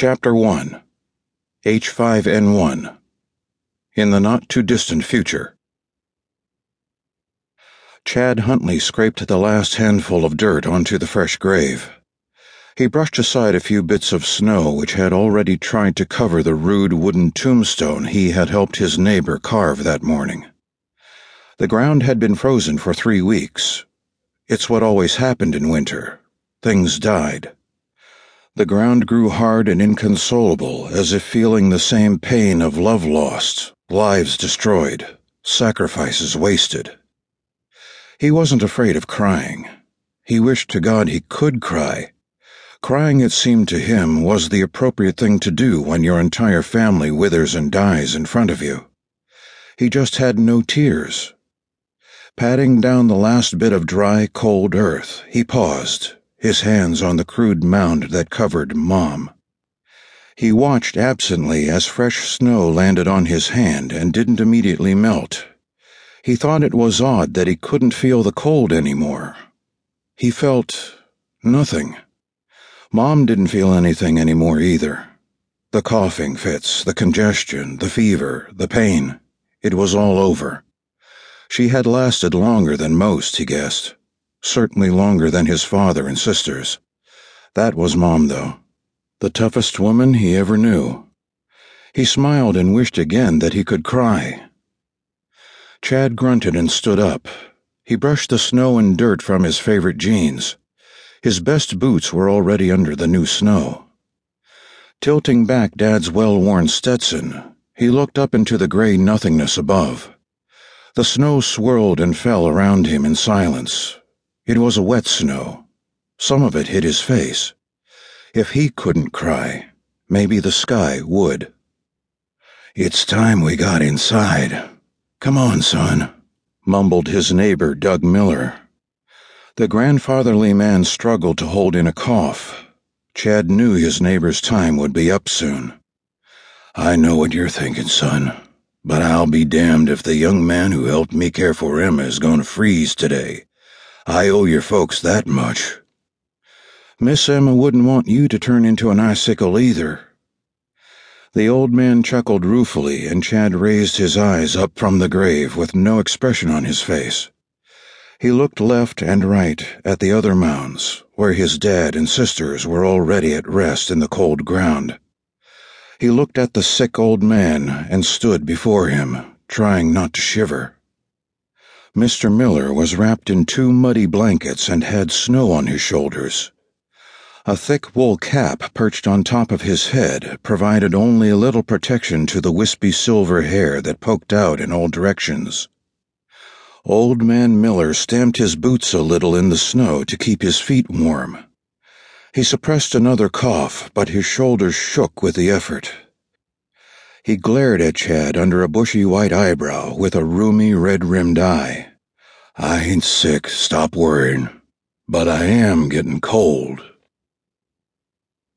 Chapter 1 H5N1 In the not too distant future. Chad Huntley scraped the last handful of dirt onto the fresh grave. He brushed aside a few bits of snow which had already tried to cover the rude wooden tombstone he had helped his neighbor carve that morning. The ground had been frozen for three weeks. It's what always happened in winter. Things died. The ground grew hard and inconsolable, as if feeling the same pain of love lost, lives destroyed, sacrifices wasted. He wasn't afraid of crying. He wished to God he could cry. Crying, it seemed to him, was the appropriate thing to do when your entire family withers and dies in front of you. He just had no tears. Patting down the last bit of dry, cold earth, he paused, his hands on the crude mound that covered Mom. He watched absently as fresh snow landed on his hand and didn't immediately melt. He thought it was odd that he couldn't feel the cold anymore. He felt nothing. Mom didn't feel anything anymore either. The coughing fits, the congestion, the fever, the pain. It was all over. She had lasted longer than most, he guessed. Certainly longer than his father and sisters. That was Mom, though. The toughest woman he ever knew. He smiled and wished again that he could cry. Chad grunted and stood up. He brushed the snow and dirt from his favorite jeans. His best boots were already under the new snow. Tilting back Dad's well worn Stetson, he looked up into the gray nothingness above. The snow swirled and fell around him in silence. It was a wet snow. Some of it hit his face. If he couldn't cry, maybe the sky would. It's time we got inside. Come on, son, mumbled his neighbor, Doug Miller. The grandfatherly man struggled to hold in a cough. Chad knew his neighbor's time would be up soon. I know what you're thinking, son. But I'll be damned if the young man who helped me care for Emma is going to freeze today. I owe your folks that much. Miss Emma wouldn't want you to turn into an icicle either. The old man chuckled ruefully, and Chad raised his eyes up from the grave with no expression on his face. He looked left and right at the other mounds, where his dad and sisters were already at rest in the cold ground. He looked at the sick old man and stood before him, trying not to shiver. Mr. Miller was wrapped in two muddy blankets and had snow on his shoulders. A thick wool cap perched on top of his head provided only a little protection to the wispy silver hair that poked out in all directions. Old Man Miller stamped his boots a little in the snow to keep his feet warm. He suppressed another cough, but his shoulders shook with the effort. He glared at Chad under a bushy white eyebrow with a rheumy red rimmed eye. I ain't sick, stop worrying. But I am getting cold.